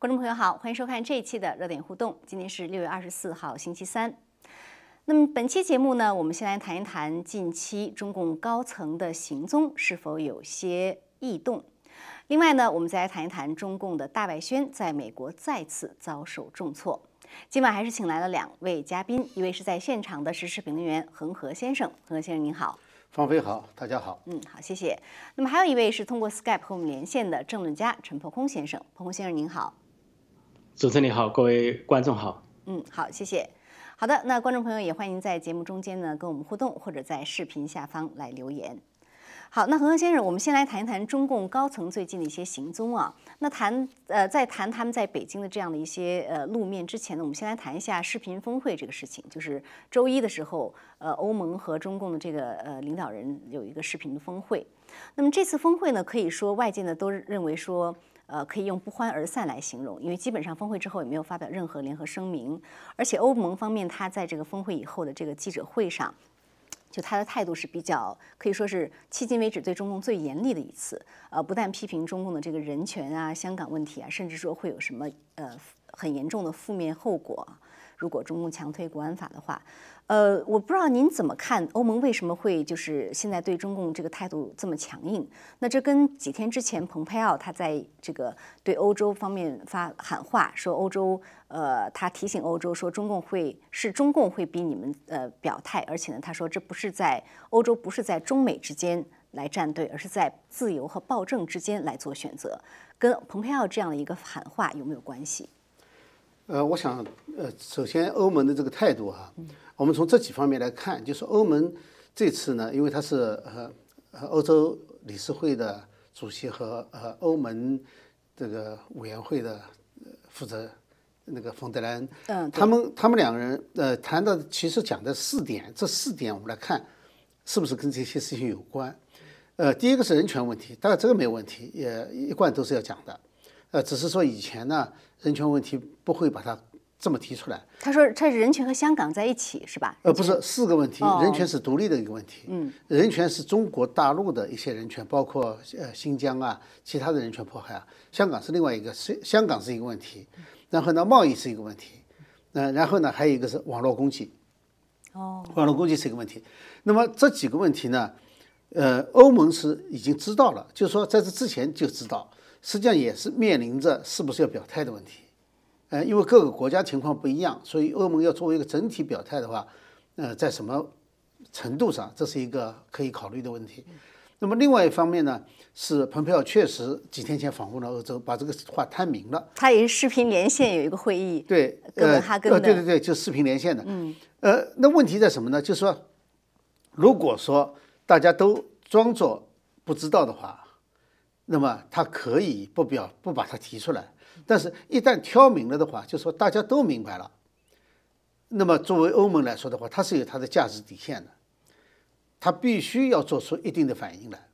观众朋友好，欢迎收看这一期的热点互动。今天是六月二十四号，星期三。那么本期节目呢，我们先来谈一谈近期中共高层的行踪是否有些异动。另外呢，我们再来谈一谈中共的大外宣在美国再次遭受重挫。今晚还是请来了两位嘉宾，一位是在现场的时事评论员恒河先生，恒河先生您好。方飞好，大家好。嗯，好，谢谢。那么还有一位是通过 Skype 和我们连线的政论家陈破空先生，破空先生您好。主持人你好，各位观众好。嗯，好，谢谢。好的，那观众朋友也欢迎在节目中间呢跟我们互动，或者在视频下方来留言。好，那恒河先生，我们先来谈一谈中共高层最近的一些行踪啊。那谈呃，在谈他们在北京的这样的一些呃露面之前呢，我们先来谈一下视频峰会这个事情。就是周一的时候，呃，欧盟和中共的这个呃领导人有一个视频的峰会。那么这次峰会呢，可以说外界呢都认为说，呃，可以用不欢而散来形容，因为基本上峰会之后也没有发表任何联合声明，而且欧盟方面他在这个峰会以后的这个记者会上。就他的态度是比较可以说是迄今为止对中共最严厉的一次，呃，不但批评中共的这个人权啊、香港问题啊，甚至说会有什么呃很严重的负面后果，如果中共强推国安法的话。呃，我不知道您怎么看欧盟为什么会就是现在对中共这个态度这么强硬？那这跟几天之前蓬佩奥他在这个对欧洲方面发喊话，说欧洲呃，他提醒欧洲说中共会是中共会逼你们呃表态，而且呢，他说这不是在欧洲不是在中美之间来站队，而是在自由和暴政之间来做选择，跟蓬佩奥这样的一个喊话有没有关系？呃，我想呃，首先欧盟的这个态度啊。我们从这几方面来看，就是欧盟这次呢，因为他是呃欧洲理事会的主席和呃欧盟这个委员会的负责那个冯德莱恩，嗯，他们他们两个人呃谈的其实讲的四点，这四点我们来看是不是跟这些事情有关？呃，第一个是人权问题，当然这个没有问题，也一贯都是要讲的，呃，只是说以前呢人权问题不会把它。这么提出来，他说他是人权和香港在一起是吧？呃，不是四个问题，人权是独立的一个问题。嗯，人权是中国大陆的一些人权，包括呃新疆啊，其他的人权迫害啊。香港是另外一个，是香港是一个问题。然后呢，贸易是一个问题。嗯，然后呢，还有一个是网络攻击。哦，网络攻击是一个问题。那么这几个问题呢，呃，欧盟是已经知道了，就是说在这之前就知道，实际上也是面临着是不是要表态的问题。呃，因为各个国家情况不一样，所以欧盟要作为一个整体表态的话，呃，在什么程度上，这是一个可以考虑的问题。那么另外一方面呢，是蓬佩奥确实几天前访问了欧洲，把这个话摊明了。他也是视频连线有一个会议，对，哥本哈根的，对对对，就视频连线的。嗯，呃，那问题在什么呢？就是说，如果说大家都装作不知道的话，那么他可以不表不把它提出来。但是，一旦挑明了的话，就说大家都明白了。那么，作为欧盟来说的话，它是有它的价值底线的，它必须要做出一定的反应来。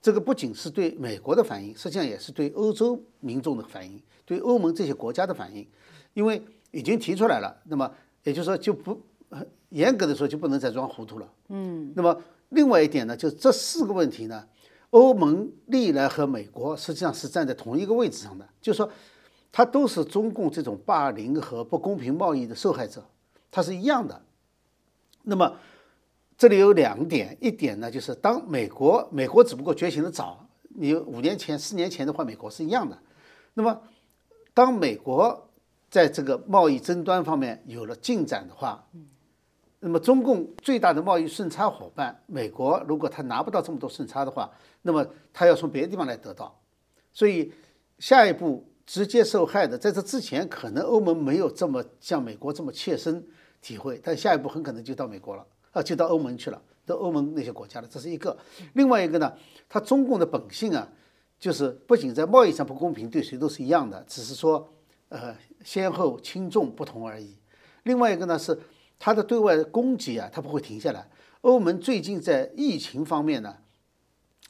这个不仅是对美国的反应，实际上也是对欧洲民众的反应，对欧盟这些国家的反应。因为已经提出来了，那么也就是说，就不严格的说就不能再装糊涂了。嗯。那么，另外一点呢，就是这四个问题呢，欧盟历来和美国实际上是站在同一个位置上的，就是说。它都是中共这种霸凌和不公平贸易的受害者，它是一样的。那么这里有两点，一点呢就是当美国美国只不过觉醒的早，你五年前、四年前的话，美国是一样的。那么当美国在这个贸易争端方面有了进展的话，那么中共最大的贸易顺差伙伴美国，如果他拿不到这么多顺差的话，那么他要从别的地方来得到。所以下一步。直接受害的，在这之前，可能欧盟没有这么像美国这么切身体会，但下一步很可能就到美国了，啊，就到欧盟去了，到欧盟那些国家了。这是一个。另外一个呢，它中共的本性啊，就是不仅在贸易上不公平，对谁都是一样的，只是说，呃，先后轻重不同而已。另外一个呢，是它的对外攻击啊，它不会停下来。欧盟最近在疫情方面呢，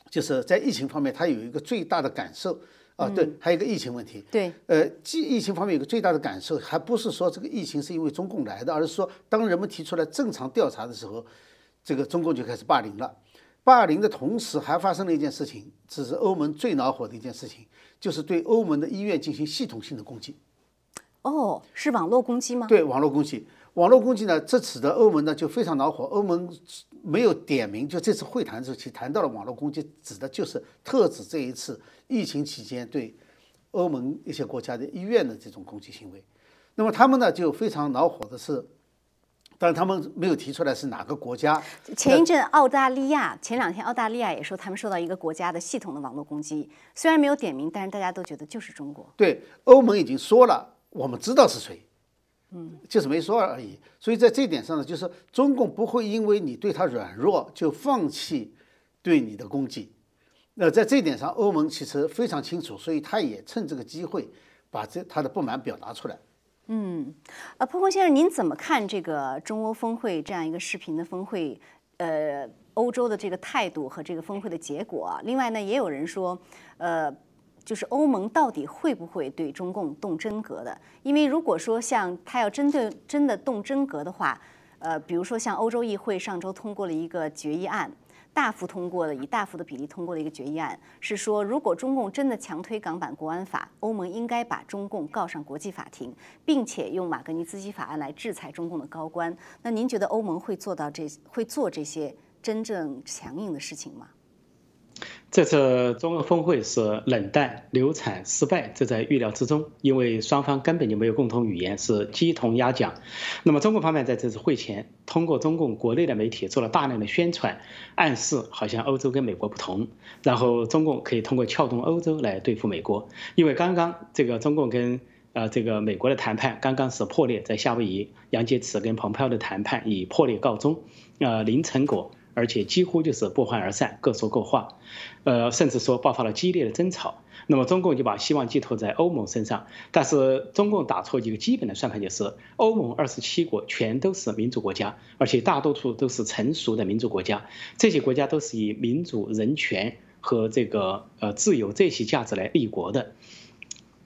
就是在疫情方面，它有一个最大的感受。啊，对，还有一个疫情问题。对，呃，疫疫情方面有个最大的感受，还不是说这个疫情是因为中共来的，而是说当人们提出来正常调查的时候，这个中共就开始霸凌了。霸凌的同时，还发生了一件事情，这是欧盟最恼火的一件事情，就是对欧盟的医院进行系统性的攻击。哦，是网络攻击吗？对，网络攻击。网络攻击呢，这使得欧盟呢就非常恼火。欧盟没有点名，就这次会谈时期谈到了网络攻击，指的就是特指这一次疫情期间对欧盟一些国家的医院的这种攻击行为。那么他们呢就非常恼火的是。但是他们没有提出来是哪个国家。前一阵澳大利亚，前两天澳大利亚也说他们受到一个国家的系统的网络攻击，虽然没有点名，但是大家都觉得就是中国。对，欧盟已经说了，我们知道是谁，嗯，就是没说而已。所以在这一点上呢，就是中共不会因为你对他软弱就放弃对你的攻击。那在这一点上，欧盟其实非常清楚，所以他也趁这个机会把这他的不满表达出来。嗯，呃，破空先生，您怎么看这个中欧峰会这样一个视频的峰会？呃，欧洲的这个态度和这个峰会的结果。另外呢，也有人说，呃，就是欧盟到底会不会对中共动真格的？因为如果说像他要针对真的动真格的话，呃，比如说像欧洲议会上周通过了一个决议案。大幅通过的，以大幅的比例通过的一个决议案，是说如果中共真的强推港版国安法，欧盟应该把中共告上国际法庭，并且用马格尼斯基法案来制裁中共的高官。那您觉得欧盟会做到这会做这些真正强硬的事情吗？这次中欧峰会是冷淡、流产、失败，这在预料之中，因为双方根本就没有共同语言，是鸡同鸭讲。那么中国方面在这次会前，通过中共国内的媒体做了大量的宣传，暗示好像欧洲跟美国不同，然后中共可以通过撬动欧洲来对付美国。因为刚刚这个中共跟呃这个美国的谈判刚刚是破裂，在夏威夷，杨洁篪跟蓬佩奥的谈判以破裂告终，呃零成果。而且几乎就是不欢而散，各说各话，呃，甚至说爆发了激烈的争吵。那么中共就把希望寄托在欧盟身上，但是中共打错一个基本的算盘，就是欧盟二十七国全都是民主国家，而且大多数都是成熟的民主国家，这些国家都是以民主、人权和这个呃自由这些价值来立国的。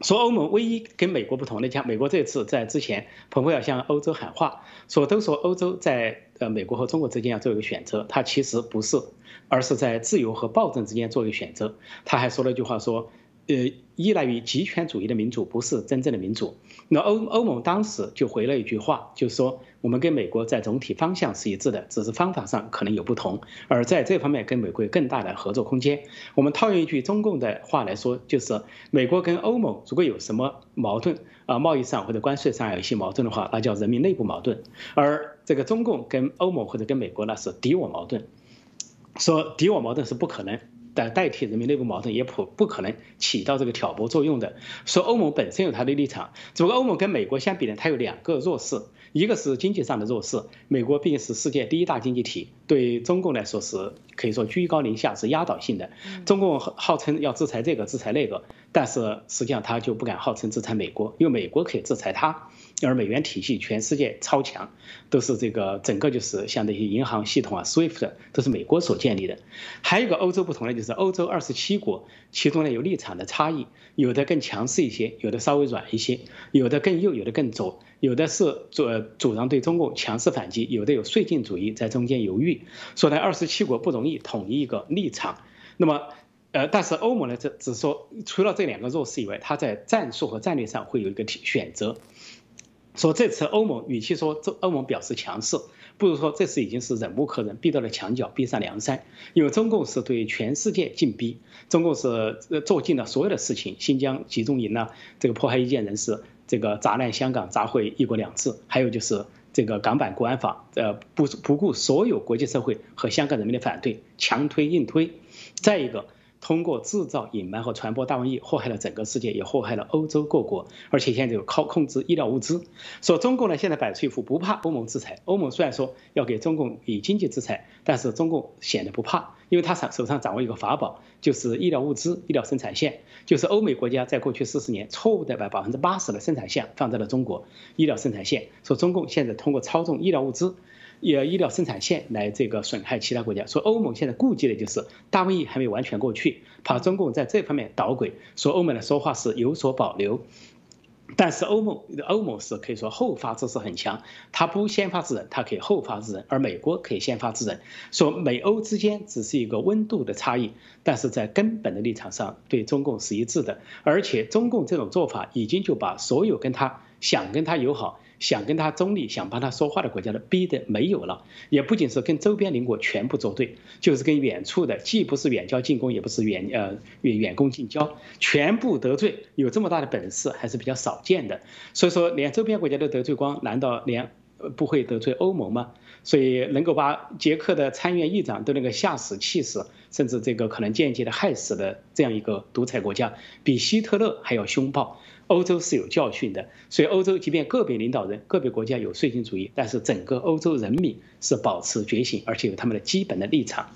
说欧盟唯一跟美国不同的，像美国这次在之前，蓬佩奥向欧洲喊话，说都说欧洲在呃美国和中国之间要做一个选择，他其实不是，而是在自由和暴政之间做一个选择。他还说了一句话说。呃，依赖于极权主义的民主不是真正的民主。那欧欧盟当时就回了一句话，就是说我们跟美国在总体方向是一致的，只是方法上可能有不同。而在这方面跟美国有更大的合作空间。我们套用一句中共的话来说，就是美国跟欧盟如果有什么矛盾啊，贸易上或者关税上有一些矛盾的话，那叫人民内部矛盾。而这个中共跟欧盟或者跟美国那是敌我矛盾，说敌我矛盾是不可能。代代替人民内部矛盾也不不可能起到这个挑拨作用的。说欧盟本身有它的立场，只不过欧盟跟美国相比呢，它有两个弱势，一个是经济上的弱势，美国毕竟是世界第一大经济体，对中共来说是可以说居高临下，是压倒性的。中共号称要制裁这个制裁那个，但是实际上他就不敢号称制裁美国，因为美国可以制裁他。而美元体系全世界超强，都是这个整个就是像那些银行系统啊，SWIFT 都是美国所建立的。还有一个欧洲不同的就是欧洲二十七国，其中呢有立场的差异，有的更强势一些，有的稍微软一些，有的更右，有的更左，有的是主主张对中共强势反击，有的有绥靖主义在中间犹豫。说呢，二十七国不容易统一一个立场。那么，呃，但是欧盟呢，这只说除了这两个弱势以外，它在战术和战略上会有一个选择。说这次欧盟与其说这欧盟表示强势，不如说这次已经是忍无可忍，逼到了墙角，逼上梁山。因为中共是对全世界禁逼，中共是呃做尽了所有的事情，新疆集中营呢，这个迫害意见人士，这个砸烂香港，砸毁一国两制，还有就是这个港版国安法，呃，不不顾所有国际社会和香港人民的反对，强推硬推。再一个。通过制造、隐瞒和传播大瘟疫，祸害了整个世界，也祸害了欧洲各国。而且现在就靠控制医疗物资。说中共呢，现在摆出一副不怕欧盟制裁。欧盟虽然说要给中共以经济制裁，但是中共显得不怕，因为他手手上掌握一个法宝，就是医疗物资、医疗生产线。就是欧美国家在过去四十年错误的把百分之八十的生产线放在了中国医疗生产线。说中共现在通过操纵医疗物资。也医疗生产线来这个损害其他国家，说欧盟现在顾忌的就是大瘟疫还没完全过去，怕中共在这方面捣鬼，说欧盟的说话是有所保留。但是欧盟欧盟是可以说后发制是很强，它不先发制人，它可以后发制人，而美国可以先发制人。说美欧之间只是一个温度的差异，但是在根本的立场上对中共是一致的，而且中共这种做法已经就把所有跟他想跟他友好。想跟他中立、想帮他说话的国家的逼得没有了，也不仅是跟周边邻国全部作对，就是跟远处的，既不是远交近攻，也不是远呃远远攻近交，全部得罪。有这么大的本事还是比较少见的。所以说，连周边国家都得罪光，难道连不会得罪欧盟吗？所以能够把捷克的参议院议长都能够吓死、气死，甚至这个可能间接的害死的这样一个独裁国家，比希特勒还要凶暴。欧洲是有教训的，所以欧洲即便个别领导人、个别国家有绥靖主义，但是整个欧洲人民是保持觉醒，而且有他们的基本的立场。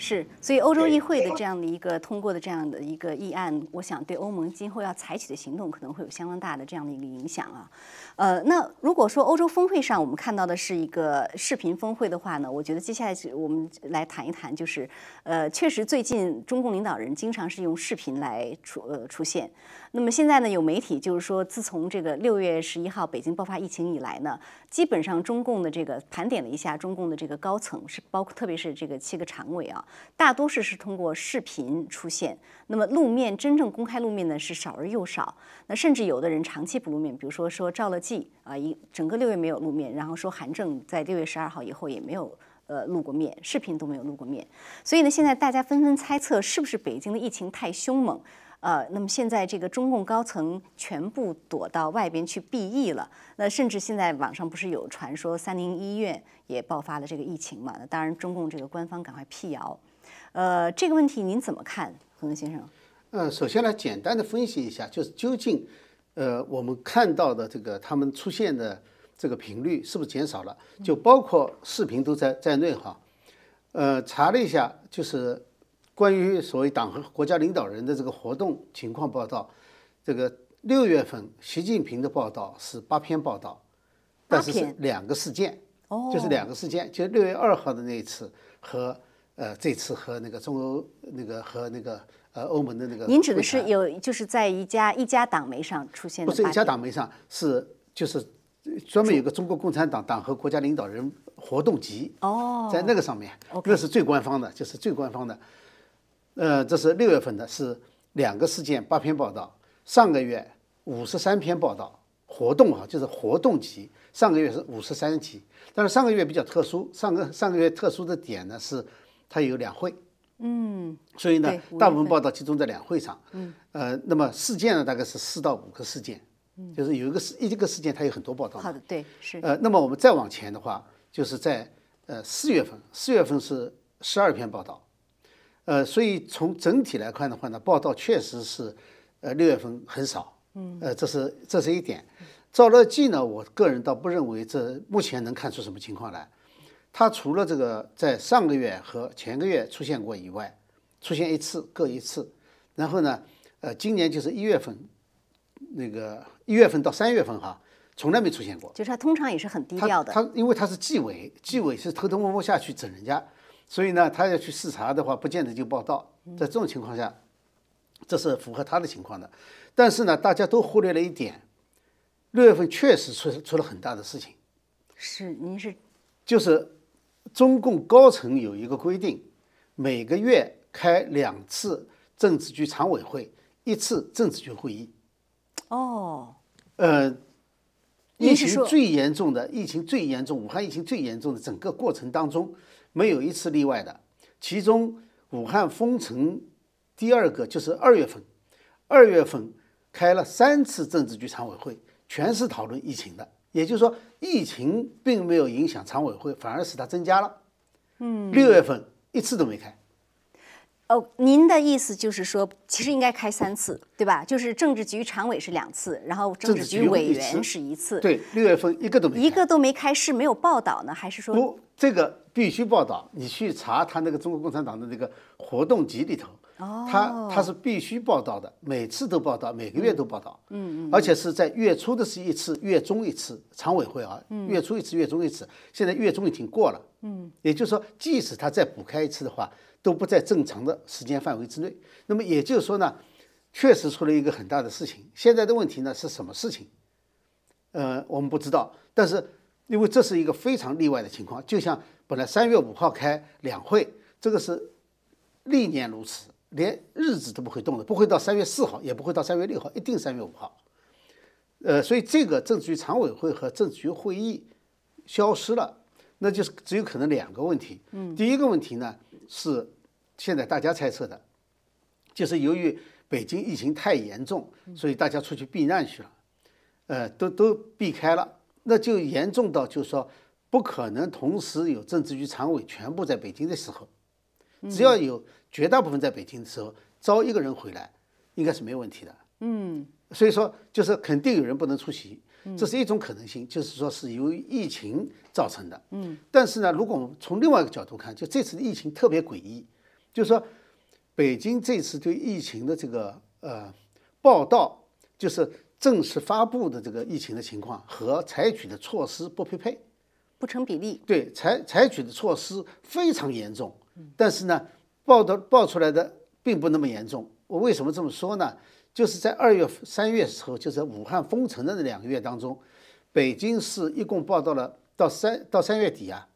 是，所以欧洲议会的这样的一个通过的这样的一个议案，我想对欧盟今后要采取的行动可能会有相当大的这样的一个影响啊。呃，那如果说欧洲峰会上我们看到的是一个视频峰会的话呢，我觉得接下来我们来谈一谈，就是呃，确实最近中共领导人经常是用视频来出呃出现。那么现在呢，有媒体就是说，自从这个六月十一号北京爆发疫情以来呢，基本上中共的这个盘点了一下，中共的这个高层是包括特别是这个七个常委啊，大多数是通过视频出现。那么露面真正公开露面呢是少而又少。那甚至有的人长期不露面，比如说说赵乐际啊，一整个六月没有露面，然后说韩正在六月十二号以后也没有呃露过面，视频都没有露过面。所以呢，现在大家纷纷猜测，是不是北京的疫情太凶猛？呃，那么现在这个中共高层全部躲到外边去避疫了。那甚至现在网上不是有传说三零医院也爆发了这个疫情嘛？那当然，中共这个官方赶快辟谣。呃，这个问题您怎么看，何先生？呃，首先来简单的分析一下，就是究竟，呃，我们看到的这个他们出现的这个频率是不是减少了？就包括视频都在在内哈。呃，查了一下，就是。关于所谓党和国家领导人的这个活动情况报道，这个六月份习近平的报道是八篇报道，但是是两个事件，就是两个事件，就六月二号的那一次和呃这次和那个中欧那个和那个呃欧盟的那个。您指的是有就是在一家一家党媒上出现的？不是一家党媒上，是就是专门有个中国共产党党和国家领导人活动集哦，在那个上面，那是最官方的，就是最官方的。呃，这是六月份的，是两个事件八篇报道。上个月五十三篇报道，活动啊，就是活动集。上个月是五十三集，但是上个月比较特殊，上个上个月特殊的点呢是它有两会，嗯，所以呢，大部分报道集中在两会上，嗯，呃，那么事件呢大概是四到五个事件，嗯，就是有一个事一个事件它有很多报道。好的，对，是。呃，那么我们再往前的话，就是在呃四月份，四月份是十二篇报道。呃，所以从整体来看的话呢，报道确实是，呃，六月份很少，嗯，呃，这是这是一点。赵乐际呢，我个人倒不认为这目前能看出什么情况来。他除了这个在上个月和前个月出现过以外，出现一次各一次，然后呢，呃，今年就是一月份，那个一月份到三月份哈，从来没出现过。就是他通常也是很低调的。他因为他是纪委，纪委是偷偷摸摸下去整人家。所以呢，他要去视察的话，不见得就报道。在这种情况下，这是符合他的情况的。但是呢，大家都忽略了一点，六月份确实出出了很大的事情。是，您是？就是中共高层有一个规定，每个月开两次政治局常委会，一次政治局会议。哦。呃，疫情最严重的，疫情最严重，武汉疫情最严重的整个过程当中。没有一次例外的，其中武汉封城第二个就是二月份，二月份开了三次政治局常委会，全是讨论疫情的。也就是说，疫情并没有影响常委会，反而使它增加了。嗯，六月份一次都没开。哦，您的意思就是说，其实应该开三次，对吧？就是政治局常委是两次，然后政治局委员是一次。对，六月份一个都没一个都没开，是没有报道呢，还是说不？这个必须报道。你去查他那个中国共产党的那个活动集里头，他他是必须报道的，每次都报道，每个月都报道。嗯嗯。而且是在月初的是一次，月中一次，常委会啊，月初一次，月中一次。现在月中已经过了。嗯。也就是说，即使他再补开一次的话。都不在正常的时间范围之内。那么也就是说呢，确实出了一个很大的事情。现在的问题呢是什么事情？呃，我们不知道。但是因为这是一个非常例外的情况，就像本来三月五号开两会，这个是历年如此，连日子都不会动的，不会到三月四号，也不会到三月六号，一定三月五号。呃，所以这个政治局常委会和政治局会议消失了，那就是只有可能两个问题。嗯，第一个问题呢是现在大家猜测的，就是由于北京疫情太严重，所以大家出去避难去了，呃，都都避开了。那就严重到，就是说，不可能同时有政治局常委全部在北京的时候，只要有绝大部分在北京的时候，招一个人回来，应该是没有问题的。嗯，所以说就是肯定有人不能出席，这是一种可能性，就是说是由于疫情造成的。嗯，但是呢，如果我们从另外一个角度看，就这次的疫情特别诡异，就是说，北京这次对疫情的这个呃报道，就是。正式发布的这个疫情的情况和采取的措施不匹配，不成比例。对，采采取的措施非常严重，但是呢，报道报出来的并不那么严重。我为什么这么说呢？就是在二月、三月时候，就是武汉封城的那两个月当中，北京市一共报道了到三到三月底啊，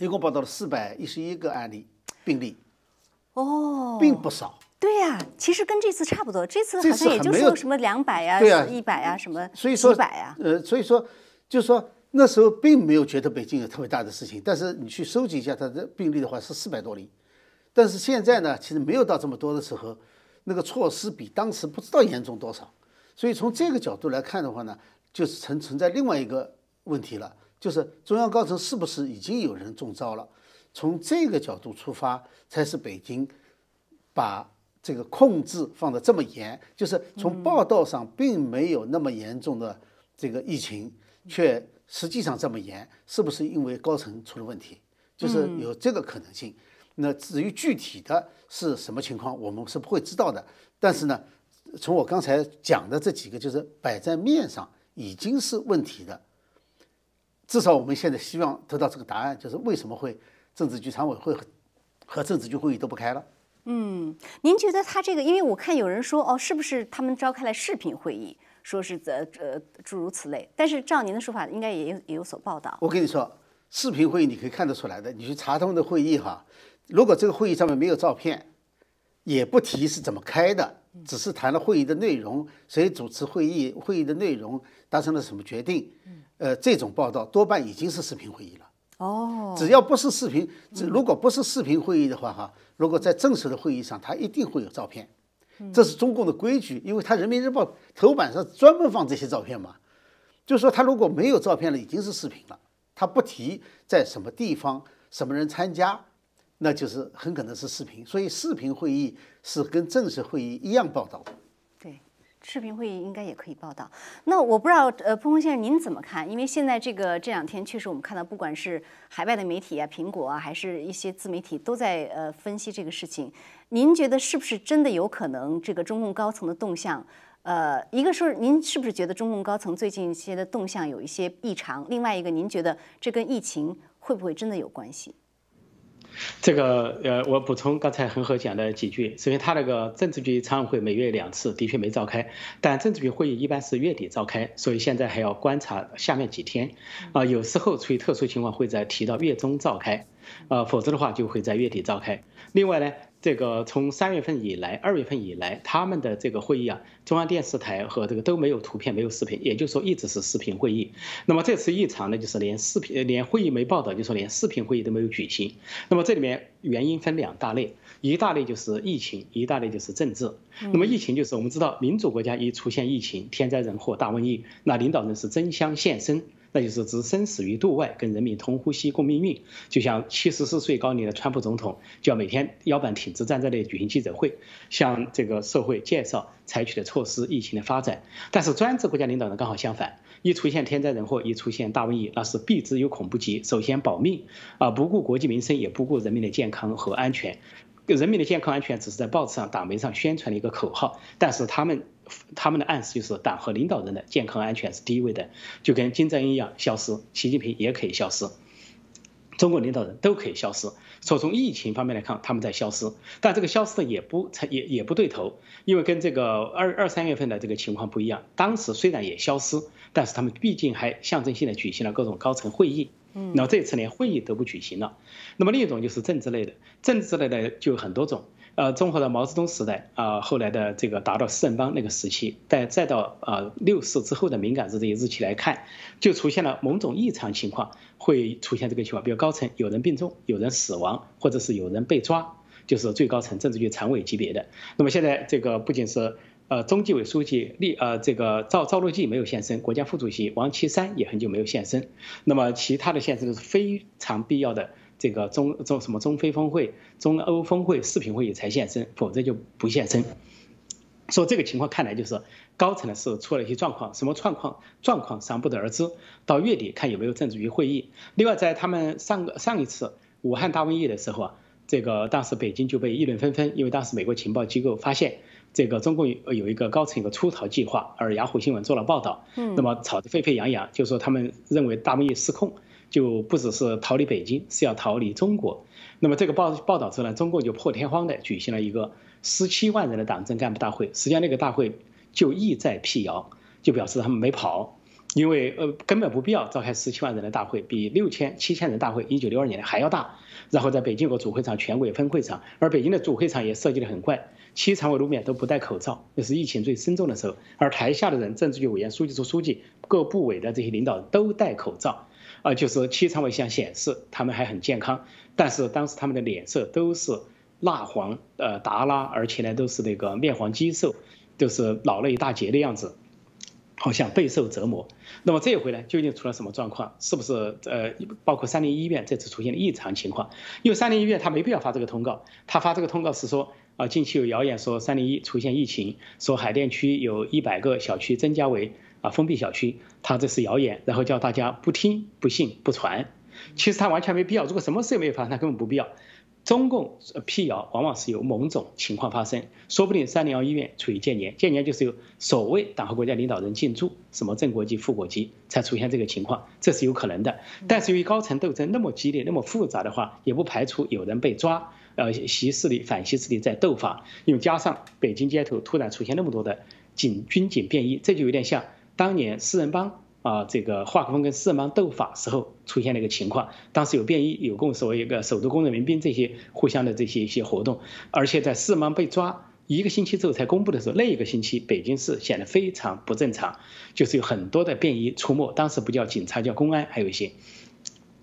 一共报道了四百一十一个案例病例，哦，并不少。对呀，其实跟这次差不多，这次好像也就是什么两百呀、一百呀、什么几百呀。呃，所以说，就是说那时候并没有觉得北京有特别大的事情，但是你去收集一下它的病例的话是四百多例，但是现在呢，其实没有到这么多的时候，那个措施比当时不知道严重多少。所以从这个角度来看的话呢，就是存存在另外一个问题了，就是中央高层是不是已经有人中招了？从这个角度出发，才是北京把。这个控制放得这么严，就是从报道上并没有那么严重的这个疫情，却实际上这么严，是不是因为高层出了问题？就是有这个可能性。那至于具体的是什么情况，我们是不会知道的。但是呢，从我刚才讲的这几个，就是摆在面上已经是问题的。至少我们现在希望得到这个答案，就是为什么会政治局常委会和和政治局会议都不开了？嗯，您觉得他这个？因为我看有人说，哦，是不是他们召开了视频会议，说是呃呃诸如此类？但是照您的说法，应该也有也有所报道。我跟你说，视频会议你可以看得出来的，你去查他们的会议哈。如果这个会议上面没有照片，也不提是怎么开的，只是谈了会议的内容，谁主持会议，会议的内容达成了什么决定，呃，这种报道多半已经是视频会议了。哦，只要不是视频，如果不是视频会议的话，哈，如果在正式的会议上，他一定会有照片，这是中共的规矩，因为他人民日报头版上专门放这些照片嘛。就是说，他如果没有照片了，已经是视频了，他不提在什么地方、什么人参加，那就是很可能是视频。所以，视频会议是跟正式会议一样报道的。对视频会议应该也可以报道。那我不知道，呃，彭峰先生您怎么看？因为现在这个这两天确实我们看到，不管是海外的媒体啊，苹果啊，还是一些自媒体都在呃分析这个事情。您觉得是不是真的有可能这个中共高层的动向？呃，一个是您是不是觉得中共高层最近一些的动向有一些异常？另外一个，您觉得这跟疫情会不会真的有关系？这个呃，我补充刚才恒河讲的几句。首先，他那个政治局常委会每月两次，的确没召开，但政治局会议一般是月底召开，所以现在还要观察下面几天。啊，有时候出于特殊情况会在提到月中召开，啊，否则的话就会在月底召开。另外呢。这个从三月份以来，二月份以来，他们的这个会议啊，中央电视台和这个都没有图片，没有视频，也就是说一直是视频会议。那么这次异常呢，就是连视频、连会议没报道，就说连视频会议都没有举行。那么这里面原因分两大类，一大类就是疫情，一大类就是政治。那么疫情就是我们知道，民主国家一出现疫情，天灾人祸、大瘟疫，那领导人是争相现身。那就是置生死于度外，跟人民同呼吸共命运。就像七十四岁高龄的川普总统，就要每天腰板挺直站在那里举行记者会，向这个社会介绍采取的措施、疫情的发展。但是专制国家领导人刚好相反，一出现天灾人祸，一出现大瘟疫，那是避之有恐不及，首先保命啊，不顾国计民生，也不顾人民的健康和安全。人民的健康安全只是在报纸上、党媒上宣传的一个口号，但是他们他们的暗示就是党和领导人的健康安全是第一位的，就跟金正恩一样消失，习近平也可以消失。中国领导人都可以消失。所以从疫情方面来看，他们在消失，但这个消失的也不成也也不对头，因为跟这个二二三月份的这个情况不一样。当时虽然也消失，但是他们毕竟还象征性的举行了各种高层会议。嗯，那么这次连会议都不举行了。那么另一种就是政治类的，政治类的就有很多种。呃，综合了毛泽东时代啊，后来的这个达到四人帮那个时期，再再到啊六四之后的敏感日这些日期来看，就出现了某种异常情况，会出现这个情况，比如高层有人病重、有人死亡，或者是有人被抓，就是最高层政治局常委级别的。那么现在这个不仅是呃中纪委书记立呃这个赵赵乐际没有现身，国家副主席王岐山也很久没有现身，那么其他的现身都是非常必要的。这个中中什么中非峰会、中欧峰会视频会议才现身，否则就不现身。说这个情况看来就是高层的是出了一些状况，什么状况状况尚不得而知。到月底看有没有政治局会议。另外，在他们上个上一次武汉大瘟疫的时候啊，这个当时北京就被议论纷纷，因为当时美国情报机构发现这个中共有有一个高层有个出逃计划，而雅虎新闻做了报道，嗯，那么吵得沸沸扬扬，就说他们认为大瘟疫失控。就不只是逃离北京，是要逃离中国。那么这个报报道之后呢，中共就破天荒的举行了一个十七万人的党政干部大会。实际上那个大会就意在辟谣，就表示他们没跑，因为呃根本不必要召开十七万人的大会，比六千七千人大会一九六二年的还要大。然后在北京有个主会场、全国有分会场，而北京的主会场也设计的很怪，七常委露面都不戴口罩，那是疫情最深重的时候。而台下的人，政治局委员、书记处书记、各部委的这些领导都戴口罩。啊，就是七常委像显示他们还很健康，但是当时他们的脸色都是蜡黄，呃，达拉，而且呢都是那个面黄肌瘦，都是老了一大截的样子，好像备受折磨。那么这回呢，究竟出了什么状况？是不是呃，包括三零医院这次出现了异常情况？因为三零医院他没必要发这个通告，他发这个通告是说啊，近期有谣言说三零一出现疫情，说海淀区有一百个小区增加为。啊，封闭小区，他这是谣言，然后叫大家不听、不信、不传。其实他完全没必要。如果什么事也没有发生，他根本不必要。中共辟谣往往是有某种情况发生，说不定三零幺医院处于建年，建年就是有所谓党和国家领导人进驻，什么正国级、副国级，才出现这个情况，这是有可能的。但是由于高层斗争那么激烈、那么复杂的话，也不排除有人被抓，呃，习势力、反习势力在斗法。又加上北京街头突然出现那么多的警军警便衣，这就有点像。当年四人帮啊，这个华国锋跟四人帮斗法时候出现了一个情况，当时有便衣，有共所谓一个首都工人民兵这些互相的这些一些活动，而且在四人帮被抓一个星期之后才公布的时候，那一个星期北京市显得非常不正常，就是有很多的便衣出没，当时不叫警察叫公安，还有一些，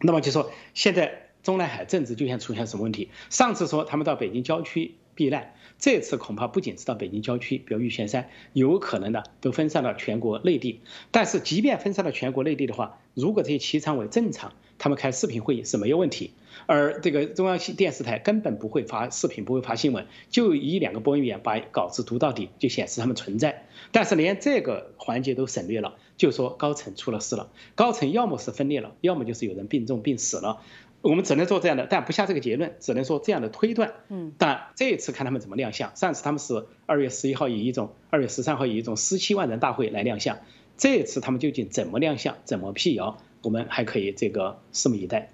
那么就说现在中南海政治就像出现什么问题？上次说他们到北京郊区避难。这次恐怕不仅是到北京郊区，比如玉泉山，有可能的都分散到全国内地。但是，即便分散到全国内地的话，如果这些七常委正常，他们开视频会议是没有问题。而这个中央电视台根本不会发视频，不会发新闻，就一两个播音员把稿子读到底，就显示他们存在。但是连这个环节都省略了，就说高层出了事了。高层要么是分裂了，要么就是有人病重病死了。我们只能做这样的，但不下这个结论，只能说这样的推断。嗯，但这一次看他们怎么亮相。上次他们是二月十一号以一种，二月十三号以一种十七万人大会来亮相，这次他们究竟怎么亮相，怎么辟谣，我们还可以这个拭目以待。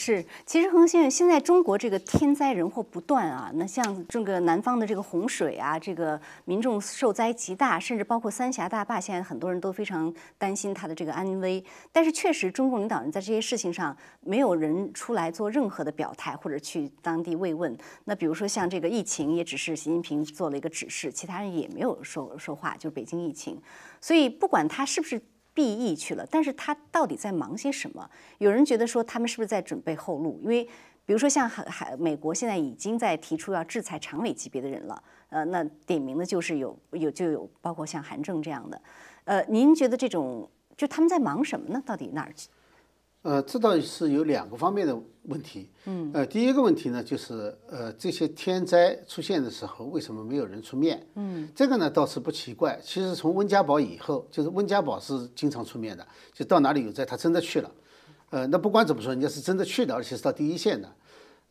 是，其实恒先生，现在中国这个天灾人祸不断啊，那像这个南方的这个洪水啊，这个民众受灾极大，甚至包括三峡大坝，现在很多人都非常担心他的这个安危。但是确实，中共领导人在这些事情上，没有人出来做任何的表态或者去当地慰问。那比如说像这个疫情，也只是习近平做了一个指示，其他人也没有说说话，就是北京疫情。所以不管他是不是。避疫去了，但是他到底在忙些什么？有人觉得说他们是不是在准备后路？因为比如说像海海美国现在已经在提出要制裁常委级别的人了，呃，那点名的就是有有就有包括像韩正这样的，呃，您觉得这种就他们在忙什么呢？到底哪儿？呃，这倒是有两个方面的问题。嗯，呃，第一个问题呢，就是呃，这些天灾出现的时候，为什么没有人出面？嗯，这个呢倒是不奇怪。其实从温家宝以后，就是温家宝是经常出面的，就到哪里有灾，他真的去了。呃，那不管怎么说，人家是真的去的，而且是到第一线的。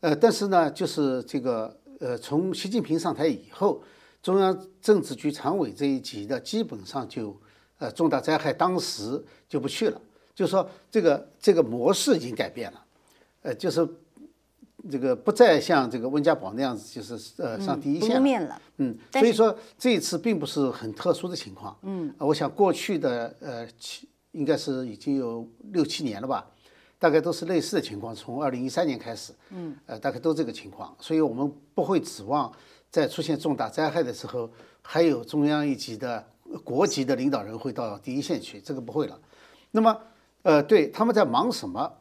呃，但是呢，就是这个呃，从习近平上台以后，中央政治局常委这一级的，基本上就呃，重大灾害当时就不去了。就是说，这个这个模式已经改变了，呃，就是这个不再像这个温家宝那样子，就是呃上第一线了。嗯，所以说这一次并不是很特殊的情况。嗯，我想过去的呃七应该是已经有六七年了吧，大概都是类似的情况，从二零一三年开始。嗯，呃，大概都这个情况，所以我们不会指望在出现重大灾害的时候，还有中央一级的国级的领导人会到第一线去，这个不会了。那么，呃，对他们在忙什么？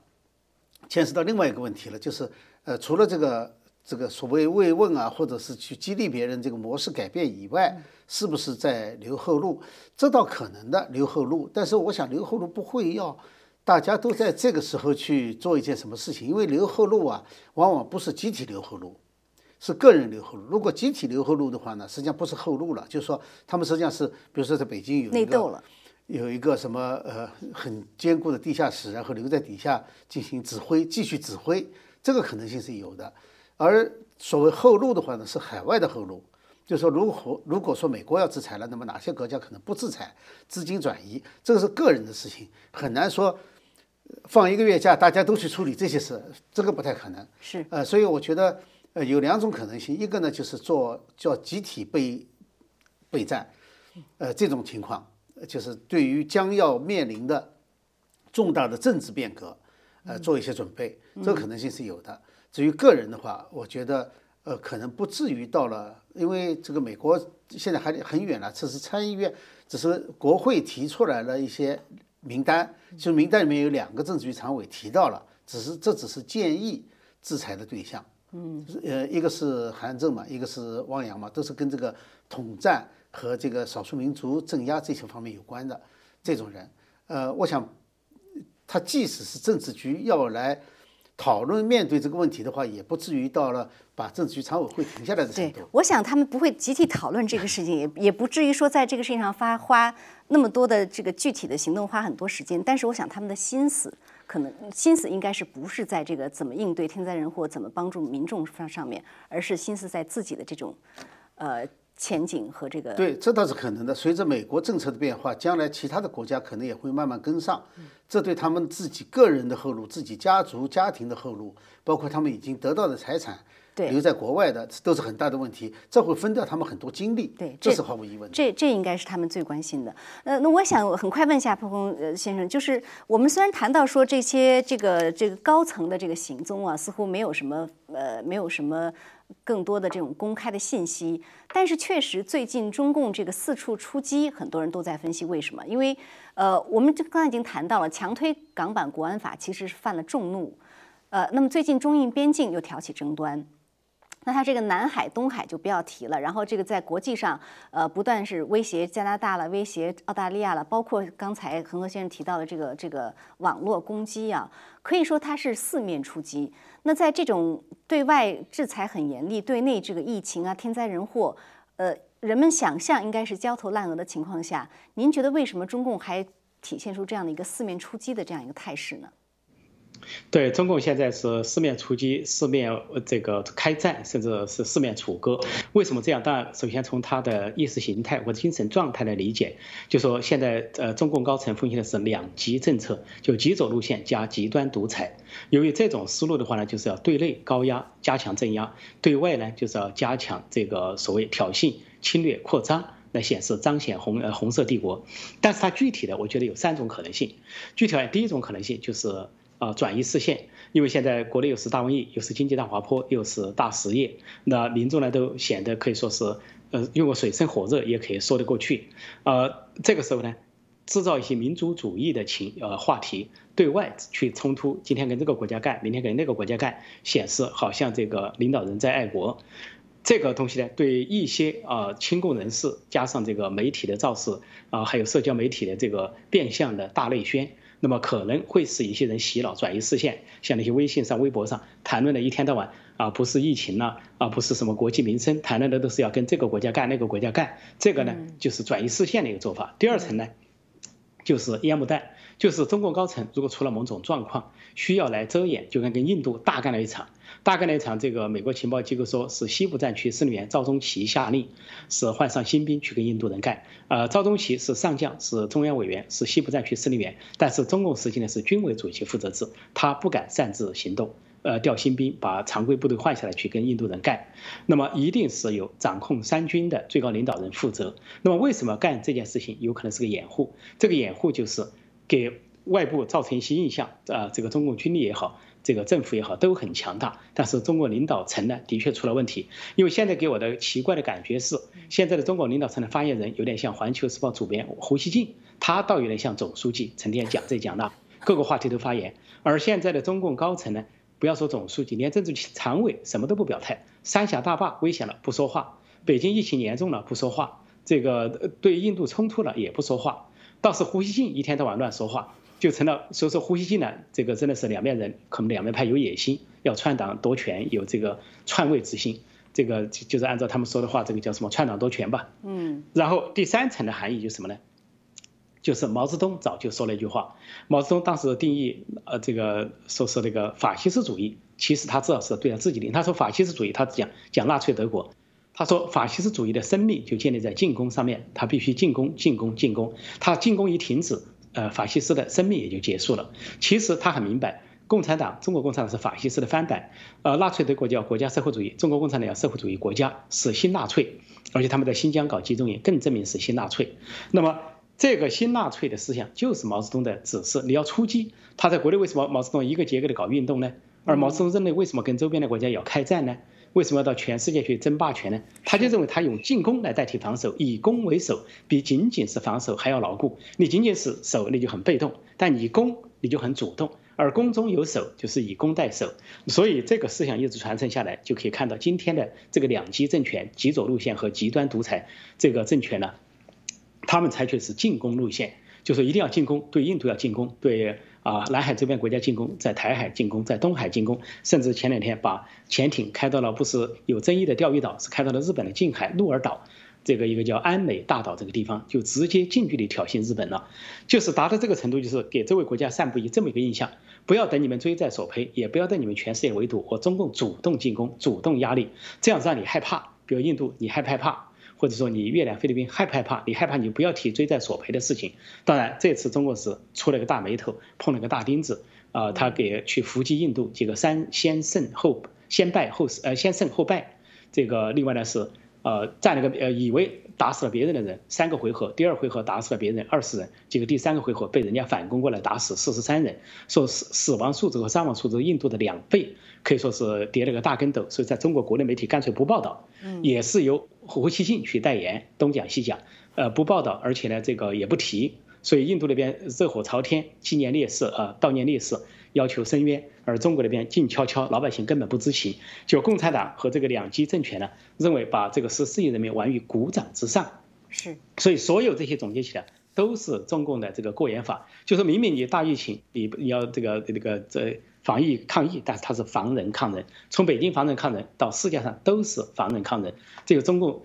牵涉到另外一个问题了，就是呃，除了这个这个所谓慰问啊，或者是去激励别人这个模式改变以外，是不是在留后路？这倒可能的留后路，但是我想留后路不会要大家都在这个时候去做一件什么事情，因为留后路啊，往往不是集体留后路，是个人留后路。如果集体留后路的话呢，实际上不是后路了，就是说他们实际上是，比如说在北京有内斗了。有一个什么呃很坚固的地下室，然后留在底下进行指挥，继续指挥，这个可能性是有的。而所谓后路的话呢，是海外的后路，就是说，如果如果说美国要制裁了，那么哪些国家可能不制裁，资金转移，这个是个人的事情，很难说放一个月假大家都去处理这些事，这个不太可能。是呃，所以我觉得呃有两种可能性，一个呢就是做叫集体备备战，呃这种情况。就是对于将要面临的重大的政治变革，呃，做一些准备，这个可能性是有的。至于个人的话，我觉得，呃，可能不至于到了，因为这个美国现在还很远了，这是参议院，只是国会提出来了一些名单，就名单里面有两个政治局常委提到了，只是这只是建议制裁的对象。嗯，呃，一个是韩正嘛，一个是汪洋嘛，都是跟这个统战。和这个少数民族镇压这些方面有关的这种人，呃，我想他即使是政治局要来讨论面对这个问题的话，也不至于到了把政治局常委会停下来的程度。我想他们不会集体讨论这个事情，也也不至于说在这个事情上发花那么多的这个具体的行动，花很多时间。但是我想他们的心思可能心思应该是不是在这个怎么应对天灾人祸、怎么帮助民众上上面，而是心思在自己的这种呃。前景和这个对，这倒是可能的。随着美国政策的变化，将来其他的国家可能也会慢慢跟上。这对他们自己个人的后路、自己家族家庭的后路，包括他们已经得到的财产，留在国外的，都是很大的问题。这会分掉他们很多精力。对，这是毫无疑问的。这这应该是他们最关心的。呃，那我想很快问一下彭峰先生，就是我们虽然谈到说这些这个这个高层的这个行踪啊，似乎没有什么呃，没有什么。更多的这种公开的信息，但是确实最近中共这个四处出击，很多人都在分析为什么？因为呃，我们刚才已经谈到了强推港版国安法，其实是犯了众怒。呃，那么最近中印边境又挑起争端。那他这个南海、东海就不要提了，然后这个在国际上，呃，不断是威胁加拿大了，威胁澳大利亚了，包括刚才恒河先生提到的这个这个网络攻击啊，可以说它是四面出击。那在这种对外制裁很严厉，对内这个疫情啊、天灾人祸，呃，人们想象应该是焦头烂额的情况下，您觉得为什么中共还体现出这样的一个四面出击的这样一个态势呢？对中共现在是四面出击、四面这个开战，甚至是四面楚歌。为什么这样？当然，首先从他的意识形态或精神状态来理解，就说现在呃，中共高层奉行的是两极政策，就极左路线加极端独裁。由于这种思路的话呢，就是要对内高压、加强镇压；对外呢，就是要加强这个所谓挑衅、侵略、扩张，来显示彰显红呃红色帝国。但是它具体的，我觉得有三种可能性。具体来，第一种可能性就是。啊，转移视线，因为现在国内又是大瘟疫，又是经济大滑坡，又是大失业，那民众呢都显得可以说是，呃，用个水深火热也可以说得过去。呃，这个时候呢，制造一些民族主义的情呃话题，对外去冲突，今天跟这个国家干，明天跟那个国家干，显示好像这个领导人在爱国。这个东西呢，对一些啊亲共人士，加上这个媒体的造势啊，还有社交媒体的这个变相的大内宣。那么可能会使一些人洗脑转移视线，像那些微信上、微博上谈论的一天到晚啊，不是疫情了啊，不是什么国计民生，谈论的都是要跟这个国家干、那个国家干，这个呢就是转移视线的一个做法。第二层呢，就是烟幕弹，就是中国高层如果出了某种状况，需要来遮掩，就跟跟印度大干了一场。大概那场，这个美国情报机构说是西部战区司令员赵忠齐下令，是换上新兵去跟印度人干。呃，赵忠奇是上将，是中央委员，是西部战区司令员，但是中共实行的是军委主席负责制，他不敢擅自行动。呃调新兵，把常规部队换下来去跟印度人干。那么一定是有掌控三军的最高领导人负责。那么为什么干这件事情？有可能是个掩护，这个掩护就是给外部造成一些印象啊，这个中共军力也好。这个政府也好都很强大，但是中国领导层呢的确出了问题。因为现在给我的奇怪的感觉是，现在的中国领导层的发言人有点像《环球时报》主编胡锡进，他倒有点像总书记，成天讲这讲那，各个话题都发言。而现在的中共高层呢，不要说总书记，连政治常委什么都不表态。三峡大坝危险了不说话，北京疫情严重了不说话，这个对印度冲突了也不说话，倒是胡锡进一天到晚乱说话。就成了，所以说胡锡进呢，这个真的是两面人，可能两面派有野心，要篡党夺权，有这个篡位之心，这个就是按照他们说的话，这个叫什么篡党夺权吧。嗯。然后第三层的含义就是什么呢？就是毛泽东早就说了一句话，毛泽东当时定义呃这个说是那个法西斯主义，其实他至少是对他自己的。他说法西斯主义，他讲讲纳粹德国，他说法西斯主义的生命就建立在进攻上面，他必须进攻进攻进攻，他进攻一停止。呃，法西斯的生命也就结束了。其实他很明白，共产党，中国共产党是法西斯的翻版。呃，纳粹德国叫国家社会主义，中国共产党叫社会主义国家，是新纳粹。而且他们在新疆搞集中营，更证明是新纳粹。那么这个新纳粹的思想就是毛泽东的指示，你要出击。他在国内为什么毛泽东一个接一个的搞运动呢？而毛泽东认为为什么跟周边的国家要开战呢？为什么要到全世界去争霸权呢？他就认为他用进攻来代替防守，以攻为守，比仅仅是防守还要牢固。你仅仅是守，你就很被动；但你攻，你就很主动。而攻中有守，就是以攻代守。所以这个思想一直传承下来，就可以看到今天的这个两极政权、极左路线和极端独裁这个政权呢，他们采取的是进攻路线，就是一定要进攻，对印度要进攻，对。啊，南海周边国家进攻，在台海进攻，在东海进攻，甚至前两天把潜艇开到了不是有争议的钓鱼岛，是开到了日本的近海鹿儿岛，这个一个叫安美大岛这个地方，就直接近距离挑衅日本了，就是达到这个程度，就是给周围国家散布一这么一个印象，不要等你们追在索赔，也不要等你们全世界围堵，我中共主动进攻，主动压力，这样让你害怕，比如印度，你害不害怕？或者说你越南、菲律宾害不害怕？你害怕，你不要提追债索赔的事情。当然，这次中国是出了个大眉头，碰了个大钉子啊！他给去伏击印度，这个三先胜后先败后呃先胜后败。这个另外呢是呃占了个呃以为打死了别人的人，三个回合，第二回合打死了别人二十人，结果第三个回合被人家反攻过来打死四十三人，说死死亡数字和伤亡数字印度的两倍，可以说是跌了个大跟斗。所以在中国国内媒体干脆不报道，也是由。胡锡进去代言，东讲西讲，呃，不报道，而且呢，这个也不提，所以印度那边热火朝天，纪念烈士啊，悼念烈士，要求申冤，而中国那边静悄悄，老百姓根本不知情。就共产党和这个两极政权呢，认为把这个十四亿人民玩于股掌之上，是，所以所有这些总结起来，都是中共的这个过眼法，就是明明你大疫情，你你要这个这个这。防疫抗疫，但是它是防人抗人。从北京防人抗人到世界上都是防人抗人。这个中共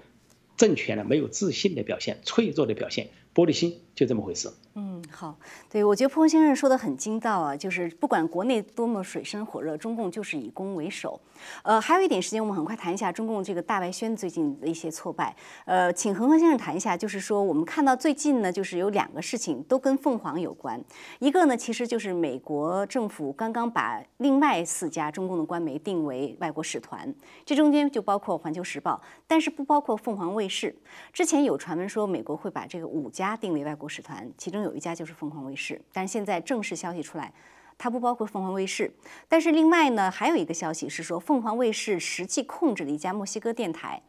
政权呢，没有自信的表现，脆弱的表现，玻璃心，就这么回事。嗯，好，对我觉得蒲先生说的很精到啊，就是不管国内多么水深火热，中共就是以攻为守。呃，还有一点时间，我们很快谈一下中共这个大外宣最近的一些挫败。呃，请恒河先生谈一下，就是说我们看到最近呢，就是有两个事情都跟凤凰有关。一个呢，其实就是美国政府刚刚把另外四家中共的官媒定为外国使团，这中间就包括环球时报，但是不包括凤凰卫视。之前有传闻说美国会把这个五家家定为外国使团，其中。有一家就是凤凰卫视，但是现在正式消息出来，它不包括凤凰卫视。但是另外呢，还有一个消息是说，凤凰卫视实际控制的一家墨西哥电台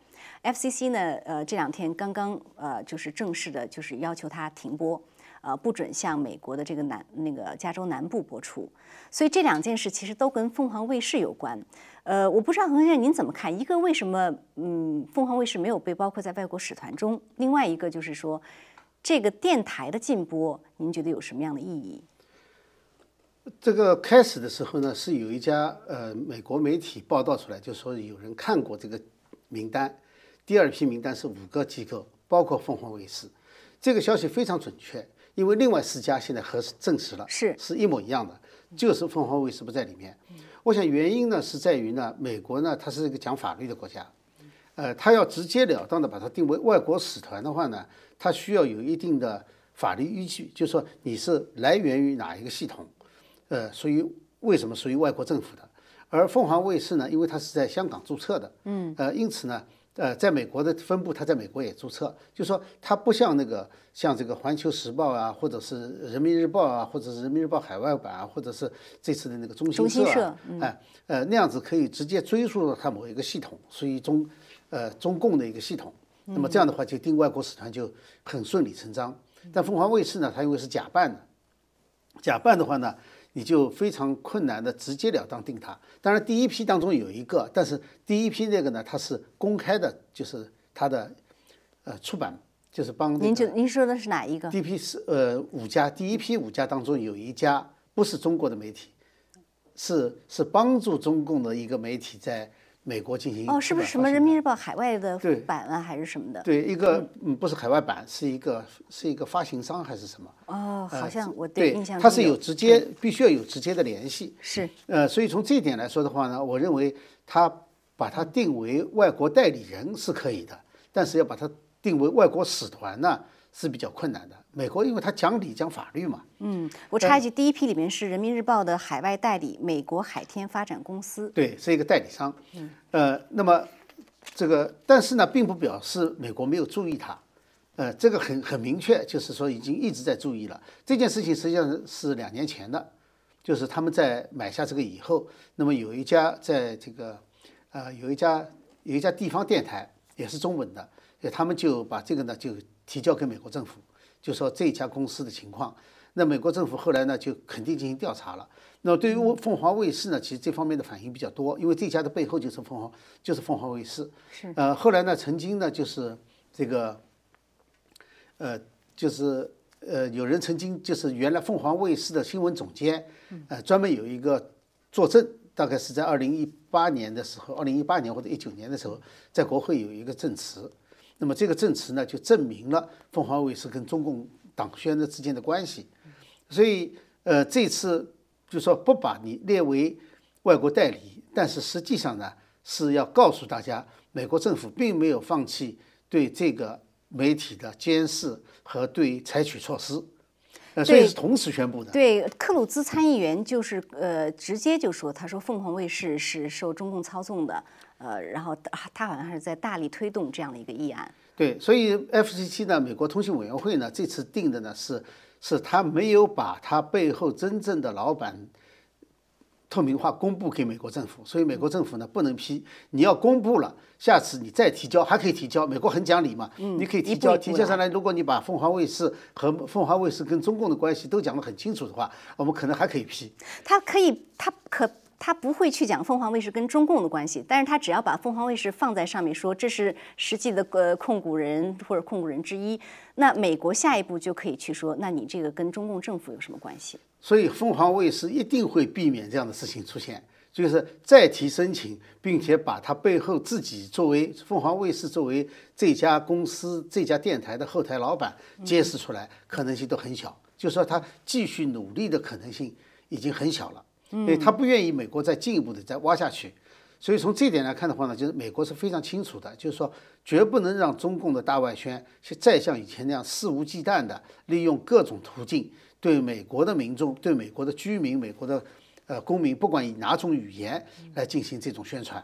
，FCC 呢，呃，这两天刚刚呃，就是正式的，就是要求它停播，呃，不准向美国的这个南那个加州南部播出。所以这两件事其实都跟凤凰卫视有关。呃，我不知道恒先生您怎么看？一个为什么嗯，凤凰卫视没有被包括在外国使团中？另外一个就是说。这个电台的禁播，您觉得有什么样的意义？这个开始的时候呢，是有一家呃美国媒体报道出来，就说有人看过这个名单。第二批名单是五个机构，包括凤凰卫视。这个消息非常准确，因为另外四家现在核实证实了，是是一模一样的，就是凤凰卫视不在里面。我想原因呢是在于呢，美国呢它是一个讲法律的国家，呃，他要直截了当的把它定为外国使团的话呢。它需要有一定的法律依据，就是说你是来源于哪一个系统，呃，属于为什么属于外国政府的，而凤凰卫视呢，因为它是在香港注册的，嗯，呃，因此呢，呃，在美国的分部，它在美国也注册，就说它不像那个像这个《环球时报》啊，或者是《人民日报》啊，或者是《人民日报》海外版啊，或者是这次的那个中中新社，哎，呃，那样子可以直接追溯到它某一个系统，属于中，呃，中共的一个系统。那么这样的话，就定外国使团就很顺理成章。但凤凰卫视呢，它因为是假办的，假办的话呢，你就非常困难的直截了当定它。当然，第一批当中有一个，但是第一批那个呢，它是公开的，就是它的呃出版，就是帮您就您说的是哪一个？第一批是呃五家，第一批五家当中有一家不是中国的媒体，是是帮助中共的一个媒体在。美国进行哦，是不是什么人民日报海外的版啊，还是什么的？对，一个嗯，不是海外版，是一个是一个发行商还是什么？哦，好像我对印象它是有直接，必须要有直接的联系。是，呃，所以从这一点来说的话呢，我认为它把它定为外国代理人是可以的，但是要把它定为外国使团呢？是比较困难的。美国因为它讲理讲法律嘛。嗯，我插一句，第一批里面是人民日报的海外代理美国海天发展公司。对，是一个代理商。嗯。呃，那么这个，但是呢，并不表示美国没有注意它。呃，这个很很明确，就是说已经一直在注意了。这件事情实际上是两年前的，就是他们在买下这个以后，那么有一家在这个呃有一家有一家地方电台也是中文的，他们就把这个呢就。提交给美国政府，就说这家公司的情况。那美国政府后来呢，就肯定进行调查了。那对于凤凰卫视呢，其实这方面的反应比较多，因为这家的背后就是凤凰，就是凤凰卫视。是。呃，后来呢，曾经呢，就是这个，呃，就是呃，有人曾经就是原来凤凰卫视的新闻总监，呃，专门有一个作证，大概是在二零一八年的时候，二零一八年或者一九年的时候，在国会有一个证词。那么这个证词呢，就证明了凤凰卫视跟中共党宣的之间的关系。所以，呃，这次就说不把你列为外国代理，但是实际上呢，是要告诉大家，美国政府并没有放弃对这个媒体的监视和对采取措施。呃，所以是同时宣布的。对，克鲁兹参议员就是呃，直接就说，他说凤凰卫视是受中共操纵的。呃，然后他他好像是在大力推动这样的一个议案。对，所以 FCC 呢，美国通信委员会呢，这次定的呢是，是他没有把他背后真正的老板透明化公布给美国政府，所以美国政府呢不能批。你要公布了，下次你再提交还可以提交。美国很讲理嘛，你可以提交，提交上来，如果你把凤凰卫视和凤凰卫视跟中共的关系都讲得很清楚的话，我们可能还可以批。他可以，他可。他不会去讲凤凰卫视跟中共的关系，但是他只要把凤凰卫视放在上面，说这是实际的呃控股人或者控股人之一，那美国下一步就可以去说，那你这个跟中共政府有什么关系？所以凤凰卫视一定会避免这样的事情出现，就是再提申请，并且把他背后自己作为凤凰卫视作为这家公司这家电台的后台老板揭示出来，可能性都很小，就是说他继续努力的可能性已经很小了。所以他不愿意美国再进一步的再挖下去，所以从这点来看的话呢，就是美国是非常清楚的，就是说绝不能让中共的大外宣是再像以前那样肆无忌惮的利用各种途径对美国的民众、对美国的居民、美国的呃公民，不管以哪种语言来进行这种宣传。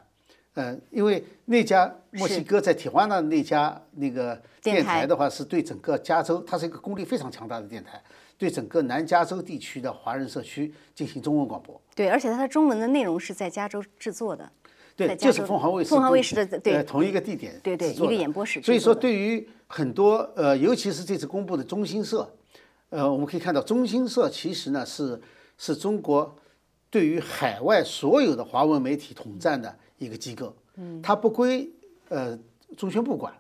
呃，因为那家墨西哥在铁花那那家那个电台的话，是对整个加州，它是一个功力非常强大的电台。对整个南加州地区的华人社区进行中文广播。对，而且它的中文的内容是在加州制作的。对，就是凤凰卫视。凤凰卫视的对同一个地点。对对，一个演播室。所以说，对于很多呃，尤其是这次公布的中新社，呃，我们可以看到，中新社其实呢是是中国对于海外所有的华文媒体统战的一个机构。嗯。它不归呃中宣部管。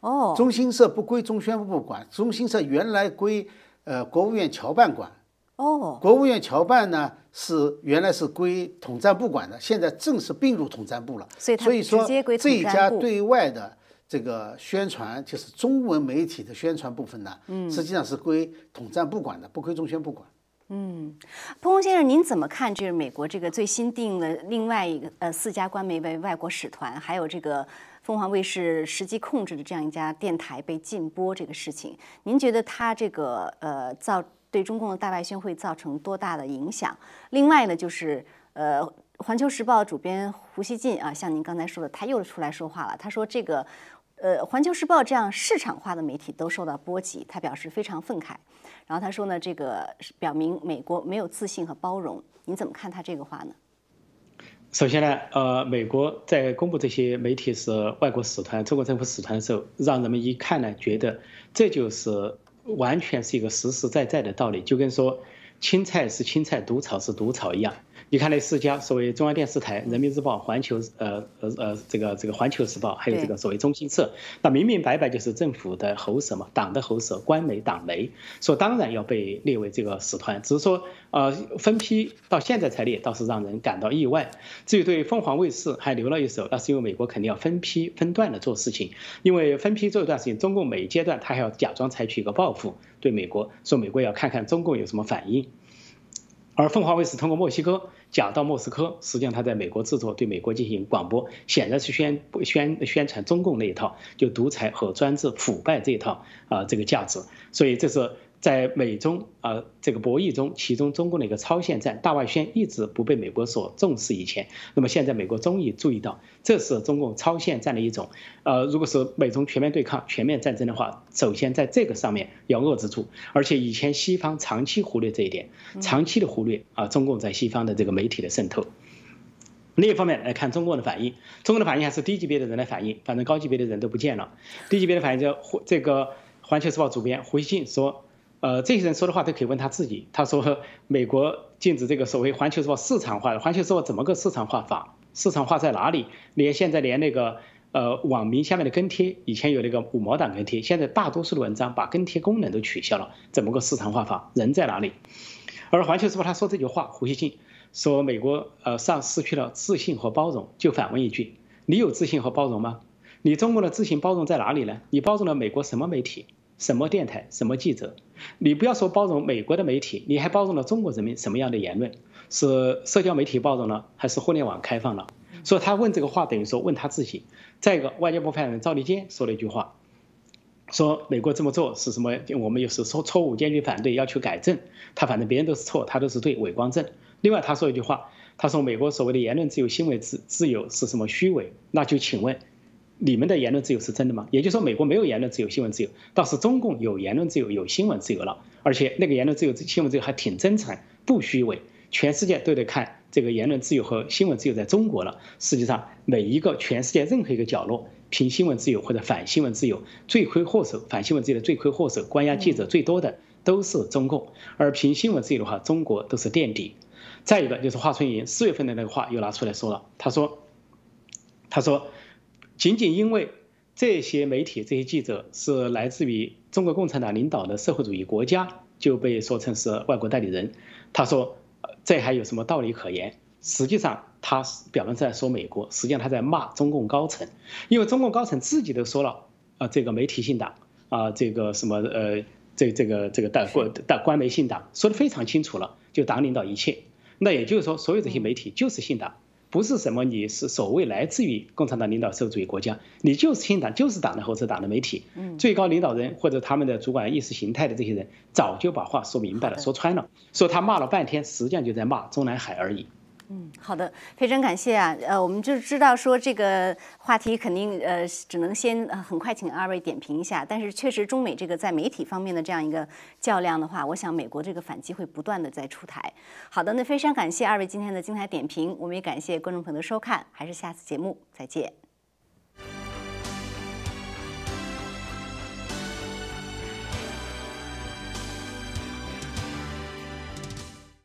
哦。中新社不归中宣部管，中新社原来归。呃，国务院侨办管，哦，国务院侨办呢是原来是归统战部管的，现在正式并入统战部了。所以，所以说这一家对外的这个宣传，就是中文媒体的宣传部分呢，嗯，实际上是归统战部管的，不归中宣部管。嗯，彭洪先生，您怎么看？就是美国这个最新定了另外一个呃四家官媒为外国使团，还有这个。凤凰卫视实际控制的这样一家电台被禁播这个事情，您觉得它这个呃造对中共的大外宣会造成多大的影响？另外呢，就是呃环球时报主编胡锡进啊，像您刚才说的，他又出来说话了。他说这个，呃，环球时报这样市场化的媒体都受到波及，他表示非常愤慨。然后他说呢，这个表明美国没有自信和包容。你怎么看他这个话呢？首先呢，呃，美国在公布这些媒体是外国使团、中国政府使团的时候，让人们一看呢，觉得这就是完全是一个实实在在的道理，就跟说青菜是青菜，毒草是毒草一样。你看那四家所谓中央电视台、人民日报、环球呃呃呃这个这个环球时报，还有这个所谓中新社，那明明白白就是政府的喉舌嘛，党的喉舌，官媒党媒，说当然要被列为这个使团，只是说呃分批到现在才列，倒是让人感到意外。至于对凤凰卫视还留了一手，那是因为美国肯定要分批分段的做事情，因为分批做一段事情，中共每一阶段他还要假装采取一个报复，对美国说美国要看看中共有什么反应。而凤凰卫视通过墨西哥假到莫斯科，实际上他在美国制作，对美国进行广播，显然是宣宣宣传中共那一套，就独裁和专制腐败这一套啊这个价值，所以这是。在美中啊这个博弈中，其中中共的一个超限战，大外宣一直不被美国所重视。以前，那么现在美国终于注意到，这是中共超限战的一种。呃，如果是美中全面对抗、全面战争的话，首先在这个上面要遏制住。而且以前西方长期忽略这一点，长期的忽略啊，中共在西方的这个媒体的渗透。另一方面来看中共的反应，中共的反应还是低级别的人的反应，反正高级别的人都不见了。低级别的反应就这个《环球时报》主编胡锡进说。呃，这些人说的话都可以问他自己。他说，美国禁止这个所谓《环球时报》市场化的，《环球时报》怎么个市场化法？市场化在哪里？连现在连那个呃网民下面的跟贴，以前有那个五毛党跟贴，现在大多数的文章把跟贴功能都取消了，怎么个市场化法？人在哪里？而《环球时报》他说这句话，胡锡进说美国呃上失去了自信和包容，就反问一句：你有自信和包容吗？你中国的自信包容在哪里呢？你包容了美国什么媒体？什么电台？什么记者？你不要说包容美国的媒体，你还包容了中国人民什么样的言论？是社交媒体包容了，还是互联网开放了？所以他问这个话，等于说问他自己。再一个，外交部发言人赵立坚说了一句话，说美国这么做是什么？我们又是错错误，坚决反对，要求改正。他反正别人都是错，他都是对，伪光正。另外他说一句话，他说美国所谓的言论自由、新闻自自由是什么虚伪？那就请问。你们的言论自由是真的吗？也就是说，美国没有言论自由、新闻自由，倒是中共有言论自由、有新闻自由了，而且那个言论自由、新闻自由还挺真诚，不虚伪。全世界都得看这个言论自由和新闻自由在中国了。实际上，每一个全世界任何一个角落，凭新闻自由或者反新闻自由，罪魁祸首，反新闻自由的罪魁祸首，关押记者最多的都是中共。而凭新闻自由的话，中国都是垫底。再一个就是华春莹四月份的那个话又拿出来说了，他说，他说。仅仅因为这些媒体、这些记者是来自于中国共产党领导的社会主义国家，就被说成是外国代理人。他说：“这还有什么道理可言？”实际上，他表面在说美国，实际上他在骂中共高层，因为中共高层自己都说了：“啊，这个媒体信党啊，这个什么呃，这这个这个大官大官媒信党，说的非常清楚了，就党领导一切。那也就是说，所有这些媒体就是信党。”不是什么，你是所谓来自于共产党领导社会主义国家，你就是新党，就是党的喉舌党的媒体，最高领导人或者他们的主管意识形态的这些人，早就把话说明白了，说穿了，说他骂了半天，实际上就在骂中南海而已。嗯，好的，非常感谢啊。呃，我们就知道说这个话题肯定呃只能先很快请二位点评一下，但是确实中美这个在媒体方面的这样一个较量的话，我想美国这个反击会不断的在出台。好的，那非常感谢二位今天的精彩点评，我们也感谢观众朋友的收看，还是下次节目再见。